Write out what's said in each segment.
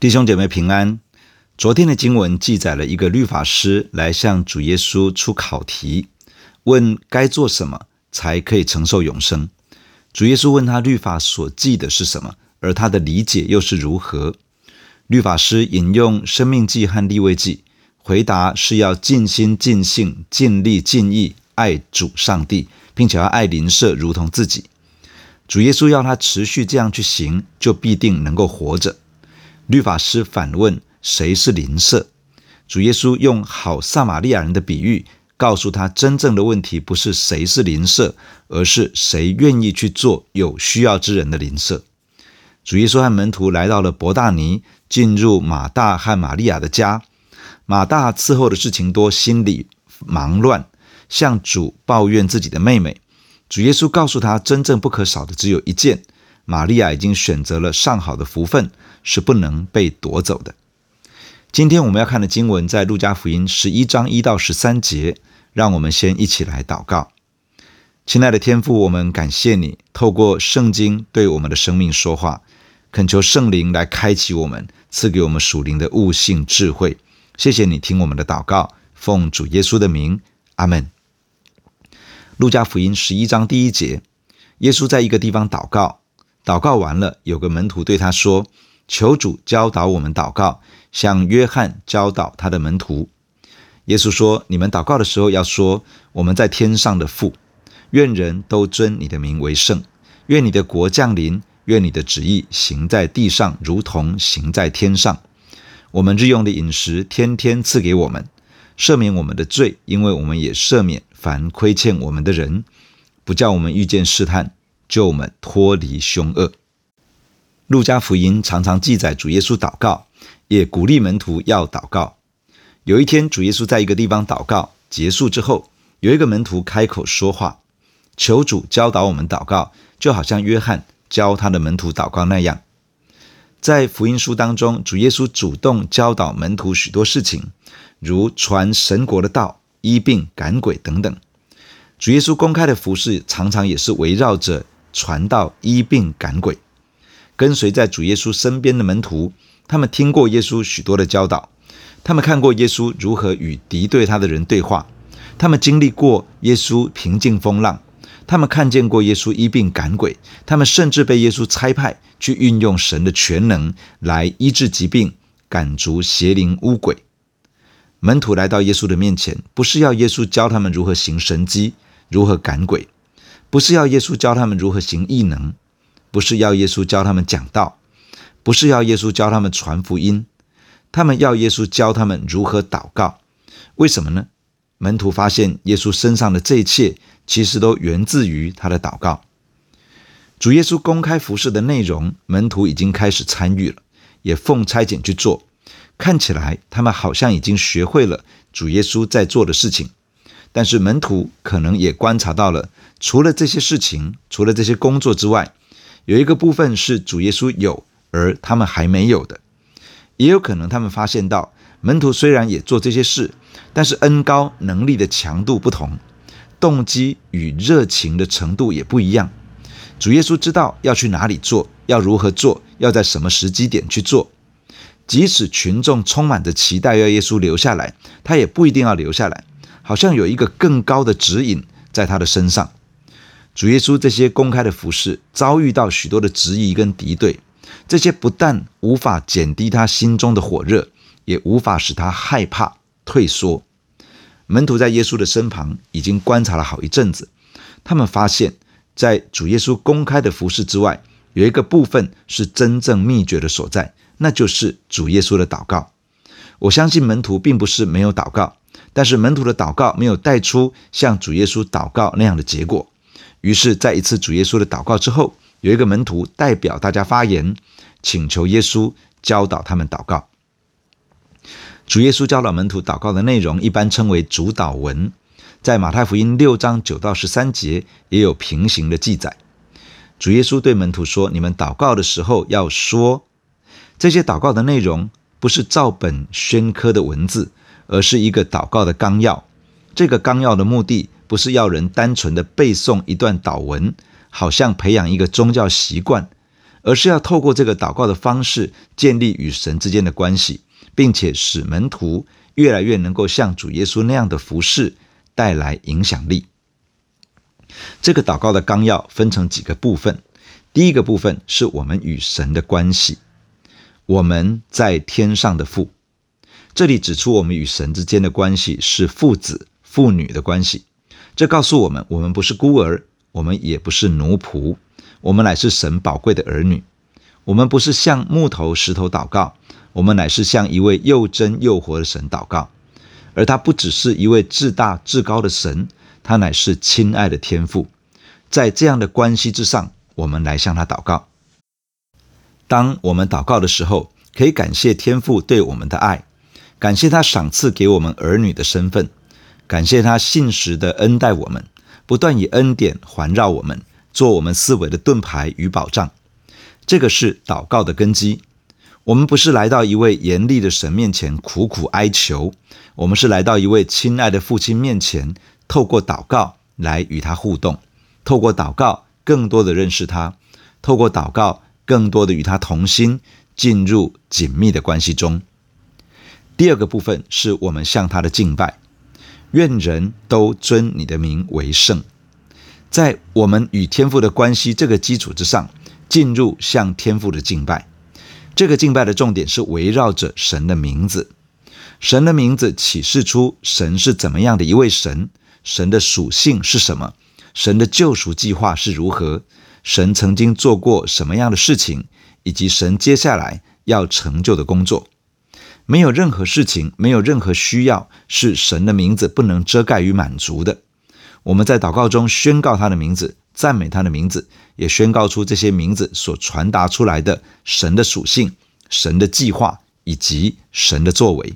弟兄姐妹平安。昨天的经文记载了一个律法师来向主耶稣出考题，问该做什么才可以承受永生。主耶稣问他律法所记的是什么，而他的理解又是如何？律法师引用生命记和立位记，回答是要尽心、尽性、尽力、尽意爱主上帝，并且要爱邻舍如同自己。主耶稣要他持续这样去行，就必定能够活着。律法师反问：“谁是邻舍？”主耶稣用好撒玛利亚人的比喻，告诉他真正的问题不是谁是邻舍，而是谁愿意去做有需要之人的邻舍。主耶稣和门徒来到了伯大尼，进入马大和玛利亚的家。马大伺候的事情多，心里忙乱，向主抱怨自己的妹妹。主耶稣告诉他，真正不可少的只有一件。玛利亚已经选择了上好的福分，是不能被夺走的。今天我们要看的经文在路加福音十一章一到十三节，让我们先一起来祷告。亲爱的天父，我们感谢你透过圣经对我们的生命说话，恳求圣灵来开启我们，赐给我们属灵的悟性智慧。谢谢你听我们的祷告，奉主耶稣的名，阿门。路加福音十一章第一节，耶稣在一个地方祷告。祷告完了，有个门徒对他说：“求主教导我们祷告，像约翰教导他的门徒。”耶稣说：“你们祷告的时候要说：我们在天上的父，愿人都尊你的名为圣，愿你的国降临，愿你的旨意行在地上，如同行在天上。我们日用的饮食，天天赐给我们，赦免我们的罪，因为我们也赦免凡亏欠我们的人，不叫我们遇见试探。”救我们脱离凶恶。路加福音常常记载主耶稣祷告，也鼓励门徒要祷告。有一天，主耶稣在一个地方祷告结束之后，有一个门徒开口说话，求主教导我们祷告，就好像约翰教他的门徒祷告那样。在福音书当中，主耶稣主动教导门徒许多事情，如传神国的道、医病赶鬼等等。主耶稣公开的服事常常也是围绕着。传道、医病、赶鬼，跟随在主耶稣身边的门徒，他们听过耶稣许多的教导，他们看过耶稣如何与敌对他的人对话，他们经历过耶稣平静风浪，他们看见过耶稣医病赶鬼，他们甚至被耶稣差派去运用神的全能来医治疾病、赶逐邪灵污鬼。门徒来到耶稣的面前，不是要耶稣教他们如何行神迹、如何赶鬼。不是要耶稣教他们如何行异能，不是要耶稣教他们讲道，不是要耶稣教他们传福音，他们要耶稣教他们如何祷告。为什么呢？门徒发现耶稣身上的这一切，其实都源自于他的祷告。主耶稣公开服事的内容，门徒已经开始参与了，也奉差遣去做。看起来他们好像已经学会了主耶稣在做的事情。但是门徒可能也观察到了，除了这些事情，除了这些工作之外，有一个部分是主耶稣有，而他们还没有的。也有可能他们发现到，门徒虽然也做这些事，但是恩高能力的强度不同，动机与热情的程度也不一样。主耶稣知道要去哪里做，要如何做，要在什么时机点去做。即使群众充满着期待要耶稣留下来，他也不一定要留下来。好像有一个更高的指引在他的身上。主耶稣这些公开的服事遭遇到许多的质疑跟敌对，这些不但无法减低他心中的火热，也无法使他害怕退缩。门徒在耶稣的身旁已经观察了好一阵子，他们发现，在主耶稣公开的服事之外，有一个部分是真正秘诀的所在，那就是主耶稣的祷告。我相信门徒并不是没有祷告。但是门徒的祷告没有带出像主耶稣祷告那样的结果，于是，在一次主耶稣的祷告之后，有一个门徒代表大家发言，请求耶稣教导他们祷告。主耶稣教导门徒祷告的内容，一般称为主祷文，在马太福音六章九到十三节也有平行的记载。主耶稣对门徒说：“你们祷告的时候要说这些祷告的内容，不是照本宣科的文字。”而是一个祷告的纲要。这个纲要的目的不是要人单纯的背诵一段祷文，好像培养一个宗教习惯，而是要透过这个祷告的方式建立与神之间的关系，并且使门徒越来越能够像主耶稣那样的服侍，带来影响力。这个祷告的纲要分成几个部分，第一个部分是我们与神的关系，我们在天上的父。这里指出我们与神之间的关系是父子、父女的关系。这告诉我们，我们不是孤儿，我们也不是奴仆，我们乃是神宝贵的儿女。我们不是向木头、石头祷告，我们乃是向一位又真又活的神祷告。而他不只是一位至大至高的神，他乃是亲爱的天父。在这样的关系之上，我们来向他祷告。当我们祷告的时候，可以感谢天父对我们的爱。感谢他赏赐给我们儿女的身份，感谢他信实的恩待我们，不断以恩典环绕我们，做我们四围的盾牌与保障。这个是祷告的根基。我们不是来到一位严厉的神面前苦苦哀求，我们是来到一位亲爱的父亲面前，透过祷告来与他互动，透过祷告更多的认识他，透过祷告更多的与他同心，进入紧密的关系中。第二个部分是我们向他的敬拜，愿人都尊你的名为圣。在我们与天父的关系这个基础之上，进入向天父的敬拜。这个敬拜的重点是围绕着神的名字，神的名字启示出神是怎么样的一位神，神的属性是什么，神的救赎计划是如何，神曾经做过什么样的事情，以及神接下来要成就的工作。没有任何事情，没有任何需要是神的名字不能遮盖与满足的。我们在祷告中宣告他的名字，赞美他的名字，也宣告出这些名字所传达出来的神的属性、神的计划以及神的作为。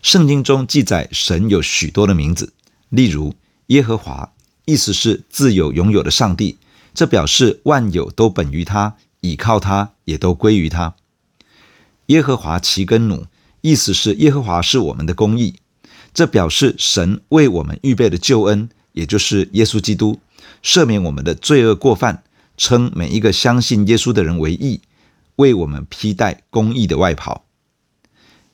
圣经中记载神有许多的名字，例如耶和华，意思是自有永有的上帝，这表示万有都本于他，倚靠他，也都归于他。耶和华其根努，意思是耶和华是我们的公义，这表示神为我们预备的救恩，也就是耶稣基督，赦免我们的罪恶过犯，称每一个相信耶稣的人为义，为我们披戴公义的外袍。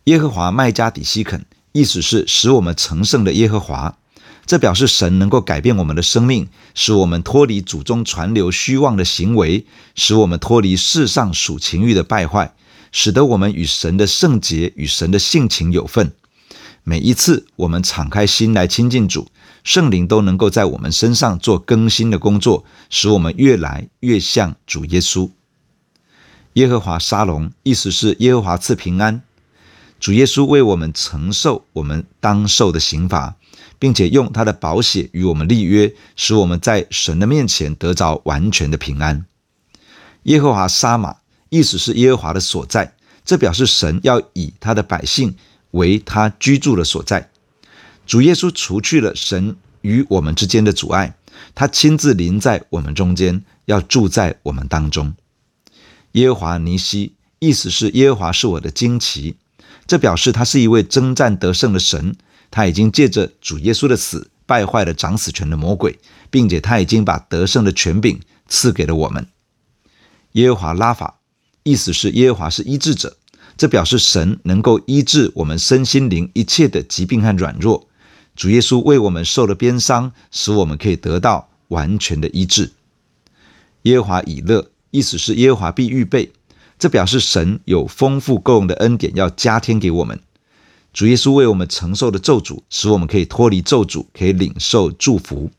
耶和华麦加底希肯，意思是使我们成圣的耶和华，这表示神能够改变我们的生命，使我们脱离祖宗传流虚妄的行为，使我们脱离世上属情欲的败坏。使得我们与神的圣洁与神的性情有份。每一次我们敞开心来亲近主，圣灵都能够在我们身上做更新的工作，使我们越来越像主耶稣。耶和华沙龙，意思是耶和华赐平安。主耶稣为我们承受我们当受的刑罚，并且用他的宝血与我们立约，使我们在神的面前得着完全的平安。耶和华沙马。意思是耶和华的所在，这表示神要以他的百姓为他居住的所在。主耶稣除去了神与我们之间的阻碍，他亲自临在我们中间，要住在我们当中。耶和华尼西，意思是耶和华是我的旌旗，这表示他是一位征战得胜的神。他已经借着主耶稣的死败坏了掌死权的魔鬼，并且他已经把得胜的权柄赐给了我们。耶和华拉法。意思是耶和华是医治者，这表示神能够医治我们身心灵一切的疾病和软弱。主耶稣为我们受了鞭伤，使我们可以得到完全的医治。耶和华以乐，意思是耶和华必预备，这表示神有丰富够用的恩典要加添给我们。主耶稣为我们承受的咒诅，使我们可以脱离咒诅，可以领受祝福。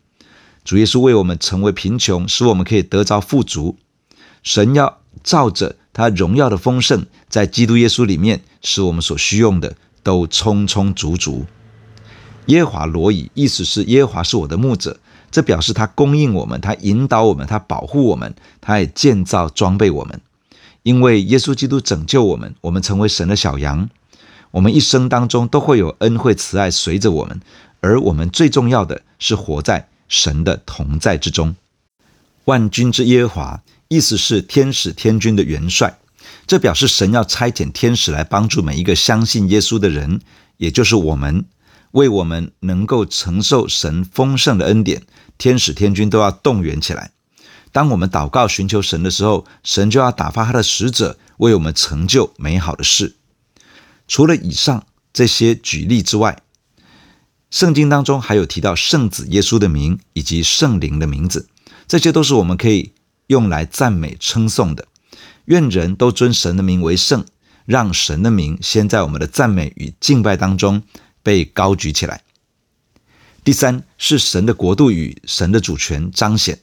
主耶稣为我们成为贫穷，使我们可以得着富足。神要照着。他荣耀的丰盛在基督耶稣里面，使我们所需用的都充充足足。耶和华罗以，意思是耶和华是我的牧者，这表示他供应我们，他引导我们，他保护我们，他也建造装备我们。因为耶稣基督拯救我们，我们成为神的小羊。我们一生当中都会有恩惠慈爱随着我们，而我们最重要的是活在神的同在之中。万军之耶和华。意思是天使天军的元帅，这表示神要差遣天使来帮助每一个相信耶稣的人，也就是我们，为我们能够承受神丰盛的恩典，天使天军都要动员起来。当我们祷告寻求神的时候，神就要打发他的使者为我们成就美好的事。除了以上这些举例之外，圣经当中还有提到圣子耶稣的名以及圣灵的名字，这些都是我们可以用来赞美称颂的。愿人都尊神的名为圣，让神的名先在我们的赞美与敬拜当中被高举起来。第三是神的国度与神的主权彰显。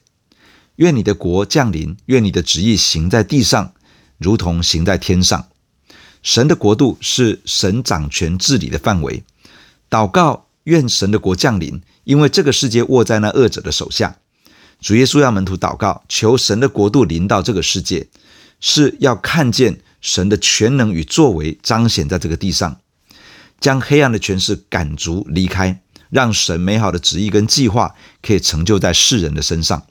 愿你的国降临，愿你的旨意行在地上，如同行在天上。神的国度是神掌权治理的范围。祷告，愿神的国降临，因为这个世界握在那恶者的手下。主耶稣要门徒祷告，求神的国度临到这个世界，是要看见神的全能与作为彰显在这个地上，将黑暗的权势赶逐离开，让神美好的旨意跟计划可以成就在世人的身上。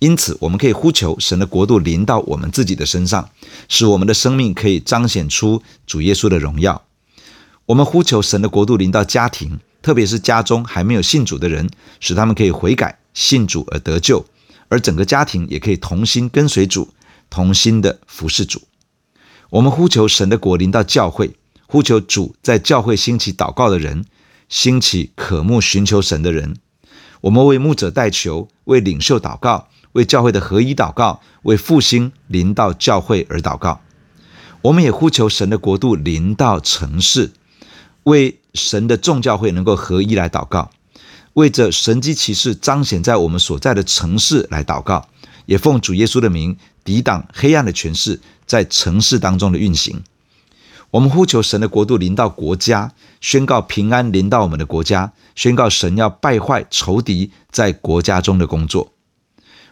因此，我们可以呼求神的国度临到我们自己的身上，使我们的生命可以彰显出主耶稣的荣耀。我们呼求神的国度临到家庭，特别是家中还没有信主的人，使他们可以悔改、信主而得救，而整个家庭也可以同心跟随主，同心的服侍主。我们呼求神的国临到教会，呼求主在教会兴起祷告的人，兴起渴慕寻求神的人。我们为牧者代求，为领袖祷告。为教会的合一祷告，为复兴临到教会而祷告。我们也呼求神的国度临到城市，为神的众教会能够合一来祷告，为着神迹奇事彰显在我们所在的城市来祷告，也奉主耶稣的名抵挡黑暗的权势在城市当中的运行。我们呼求神的国度临到国家，宣告平安临到我们的国家，宣告神要败坏仇敌在国家中的工作。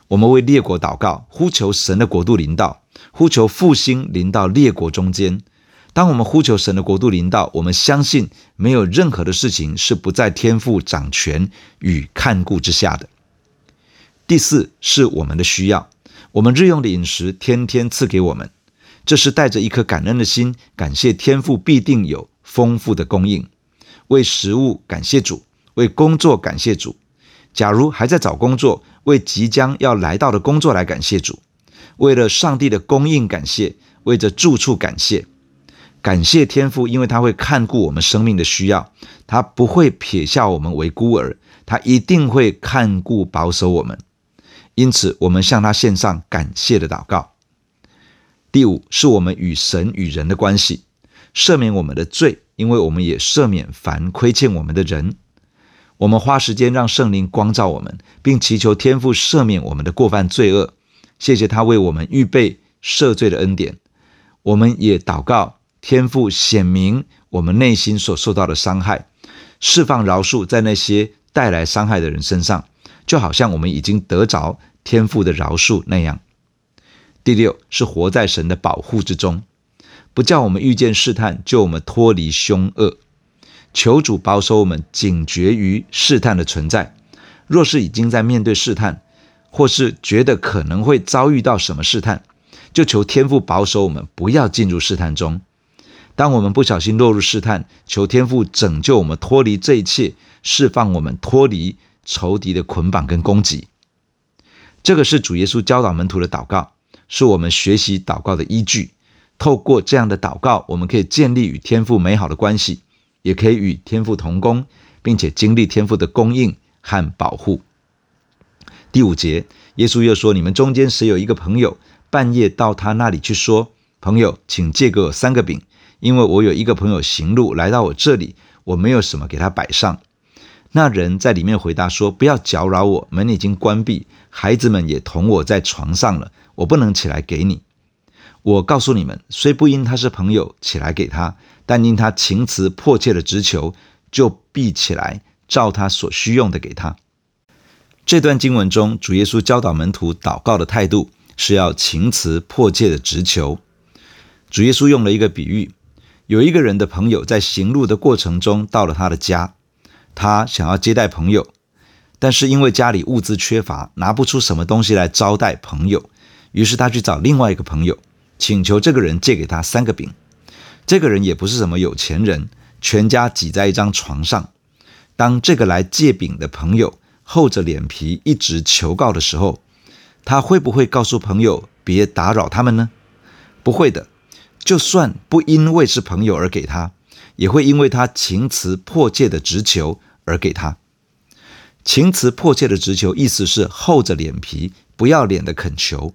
我们为列国祷告，呼求神的国度临到，呼求复兴临到列国中间。当我们呼求神的国度临到，我们相信没有任何的事情是不在天父掌权与看顾之下的。第四是我们的需要，我们日用的饮食天天赐给我们，这是带着一颗感恩的心，感谢天父必定有丰富的供应。为食物感谢主，为工作感谢主。假如还在找工作，为即将要来到的工作来感谢主，为了上帝的供应感谢，为着住处感谢，感谢天父，因为他会看顾我们生命的需要，他不会撇下我们为孤儿，他一定会看顾保守我们。因此，我们向他献上感谢的祷告。第五，是我们与神与人的关系，赦免我们的罪，因为我们也赦免凡亏欠我们的人。我们花时间让圣灵光照我们，并祈求天父赦免我们的过犯罪恶。谢谢他为我们预备赦罪的恩典。我们也祷告天父显明我们内心所受到的伤害，释放饶恕在那些带来伤害的人身上，就好像我们已经得着天父的饶恕那样。第六是活在神的保护之中，不叫我们遇见试探，救我们脱离凶恶。求主保守我们，警觉于试探的存在。若是已经在面对试探，或是觉得可能会遭遇到什么试探，就求天父保守我们，不要进入试探中。当我们不小心落入试探，求天父拯救我们脱离这一切，释放我们脱离仇敌的捆绑跟攻击。这个是主耶稣教导门徒的祷告，是我们学习祷告的依据。透过这样的祷告，我们可以建立与天父美好的关系。也可以与天父同工，并且经历天父的供应和保护。第五节，耶稣又说：“你们中间谁有一个朋友，半夜到他那里去说，朋友，请借给我三个饼，因为我有一个朋友行路来到我这里，我没有什么给他摆上。”那人在里面回答说：“不要搅扰我，门已经关闭，孩子们也同我在床上了，我不能起来给你。我告诉你们，虽不因他是朋友起来给他。”但因他情辞迫切的直求，就必起来照他所需用的给他。这段经文中，主耶稣教导门徒祷告的态度是要情辞迫切的直求。主耶稣用了一个比喻：有一个人的朋友在行路的过程中到了他的家，他想要接待朋友，但是因为家里物资缺乏，拿不出什么东西来招待朋友，于是他去找另外一个朋友，请求这个人借给他三个饼。这个人也不是什么有钱人，全家挤在一张床上。当这个来借饼的朋友厚着脸皮一直求告的时候，他会不会告诉朋友别打扰他们呢？不会的。就算不因为是朋友而给他，也会因为他情辞迫切的直求而给他。情辞迫切的直求，意思是厚着脸皮、不要脸的恳求。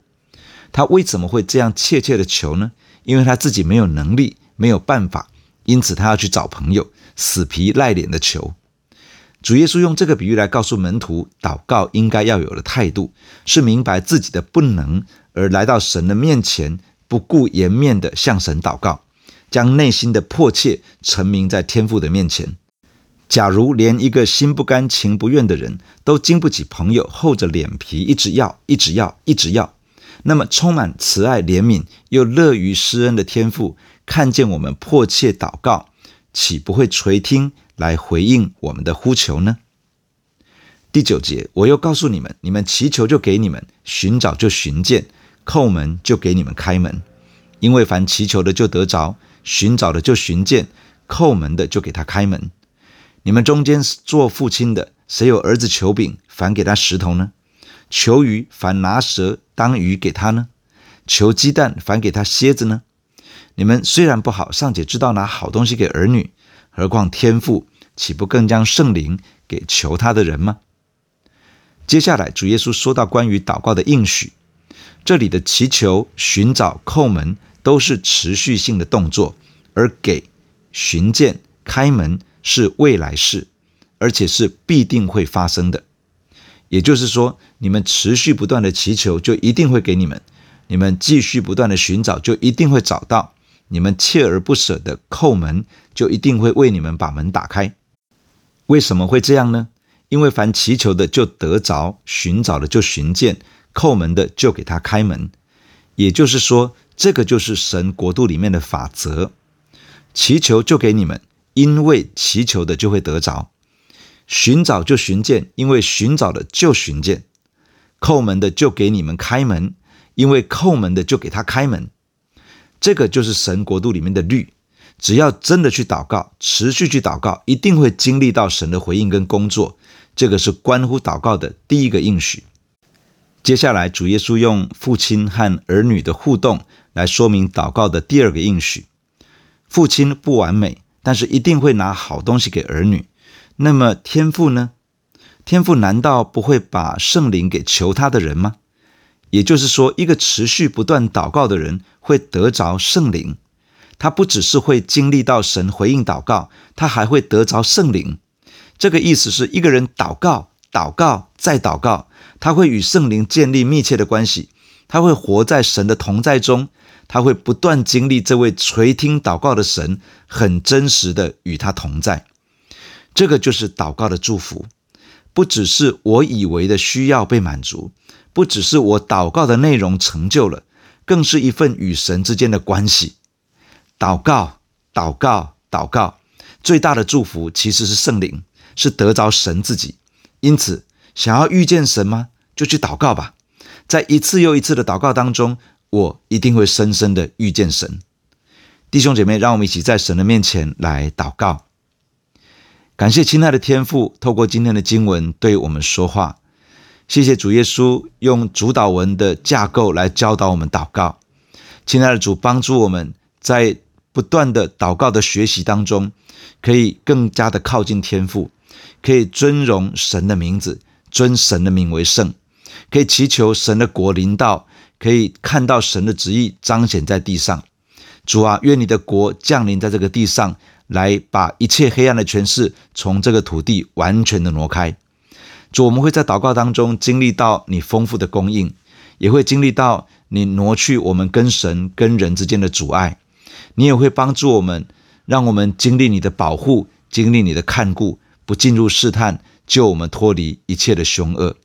他为什么会这样切切的求呢？因为他自己没有能力、没有办法，因此他要去找朋友，死皮赖脸的求。主耶稣用这个比喻来告诉门徒，祷告应该要有的态度，是明白自己的不能，而来到神的面前，不顾颜面的向神祷告，将内心的迫切陈明在天父的面前。假如连一个心不甘情不愿的人都经不起朋友厚着脸皮一直要、一直要、一直要，那么充满慈爱怜悯又乐于施恩的天父，看见我们迫切祷告，岂不会垂听来回应我们的呼求呢？第九节，我又告诉你们：你们祈求就给你们，寻找就寻见，叩门就给你们开门。因为凡祈求的就得着，寻找的就寻见，叩门的就给他开门。你们中间做父亲的，谁有儿子求饼，反给他石头呢？求鱼，反拿蛇当鱼给他呢？求鸡蛋，反给他蝎子呢？你们虽然不好，尚且知道拿好东西给儿女，何况天父岂不更将圣灵给求他的人吗？接下来，主耶稣说到关于祷告的应许，这里的祈求、寻找、叩门都是持续性的动作，而给、寻见、开门。是未来式，而且是必定会发生的。也就是说，你们持续不断的祈求，就一定会给你们；你们继续不断的寻找，就一定会找到；你们锲而不舍的叩门，就一定会为你们把门打开。为什么会这样呢？因为凡祈求的就得着，寻找的就寻见，叩门的就给他开门。也就是说，这个就是神国度里面的法则：祈求就给你们。因为祈求的就会得着，寻找就寻见，因为寻找的就寻见，叩门的就给你们开门，因为叩门的就给他开门。这个就是神国度里面的律，只要真的去祷告，持续去祷告，一定会经历到神的回应跟工作。这个是关乎祷告的第一个应许。接下来，主耶稣用父亲和儿女的互动来说明祷告的第二个应许。父亲不完美。但是一定会拿好东西给儿女。那么天父呢？天父难道不会把圣灵给求他的人吗？也就是说，一个持续不断祷告的人会得着圣灵。他不只是会经历到神回应祷告，他还会得着圣灵。这个意思是一个人祷告、祷告再祷告，他会与圣灵建立密切的关系，他会活在神的同在中。他会不断经历这位垂听祷告的神，很真实的与他同在。这个就是祷告的祝福，不只是我以为的需要被满足，不只是我祷告的内容成就了，更是一份与神之间的关系。祷告，祷告，祷告，最大的祝福其实是圣灵，是得着神自己。因此，想要遇见神吗？就去祷告吧，在一次又一次的祷告当中。我一定会深深的遇见神，弟兄姐妹，让我们一起在神的面前来祷告。感谢亲爱的天父，透过今天的经文对我们说话。谢谢主耶稣用主祷文的架构来教导我们祷告。亲爱的主，帮助我们在不断的祷告的学习当中，可以更加的靠近天父，可以尊荣神的名字，尊神的名为圣，可以祈求神的国临到。可以看到神的旨意彰显在地上，主啊，愿你的国降临在这个地上，来把一切黑暗的权势从这个土地完全的挪开。主，我们会在祷告当中经历到你丰富的供应，也会经历到你挪去我们跟神跟人之间的阻碍。你也会帮助我们，让我们经历你的保护，经历你的看顾，进入试探，救我们脱离一切的凶恶。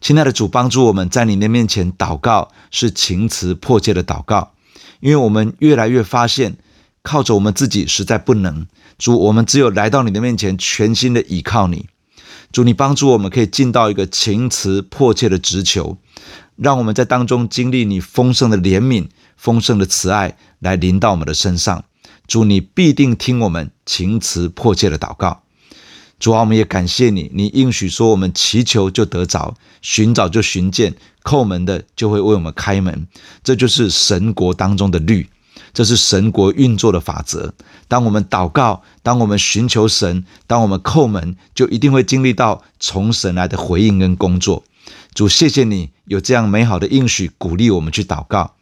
亲爱的主，帮助我们在你的面前祷告，是情辞迫切的祷告，因为我们越来越发现，靠着我们自己实在不能。主，我们只有来到你的面前，全心的倚靠你。主，你帮助我们可以进到一个情辞迫切的直求，让我们在当中经历你丰盛的怜悯、丰盛的慈爱来临到我们的身上。主，你必定听我们情辞迫切的祷告。主啊，我们也感谢你，你应许说我们祈求就得着，寻找就寻见，叩门的就会为我们开门。这就是神国当中的律，这是神国运作的法则。当我们祷告，当我们寻求神，当我们叩门，就一定会经历到从神来的回应跟工作。主，谢谢你有这样美好的应许，鼓励我们去祷告。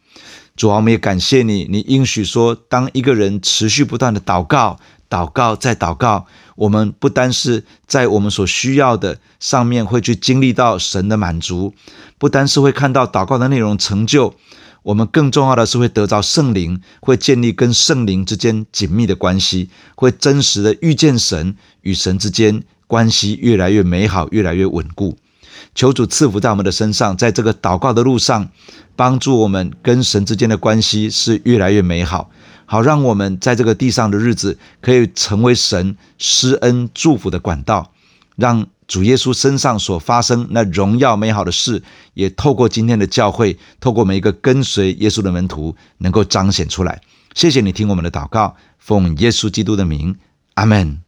主啊，我们也感谢你，你应许说，当一个人持续不断的祷告。祷告，再祷告。我们不单是在我们所需要的上面会去经历到神的满足，不单是会看到祷告的内容成就，我们更重要的是会得到圣灵，会建立跟圣灵之间紧密的关系，会真实的遇见神，与神之间关系越来越美好，越来越稳固。求主赐福在我们的身上，在这个祷告的路上，帮助我们跟神之间的关系是越来越美好。好，让我们在这个地上的日子，可以成为神施恩祝福的管道，让主耶稣身上所发生那荣耀美好的事，也透过今天的教会，透过每一个跟随耶稣的门徒，能够彰显出来。谢谢你听我们的祷告，奉耶稣基督的名，阿门。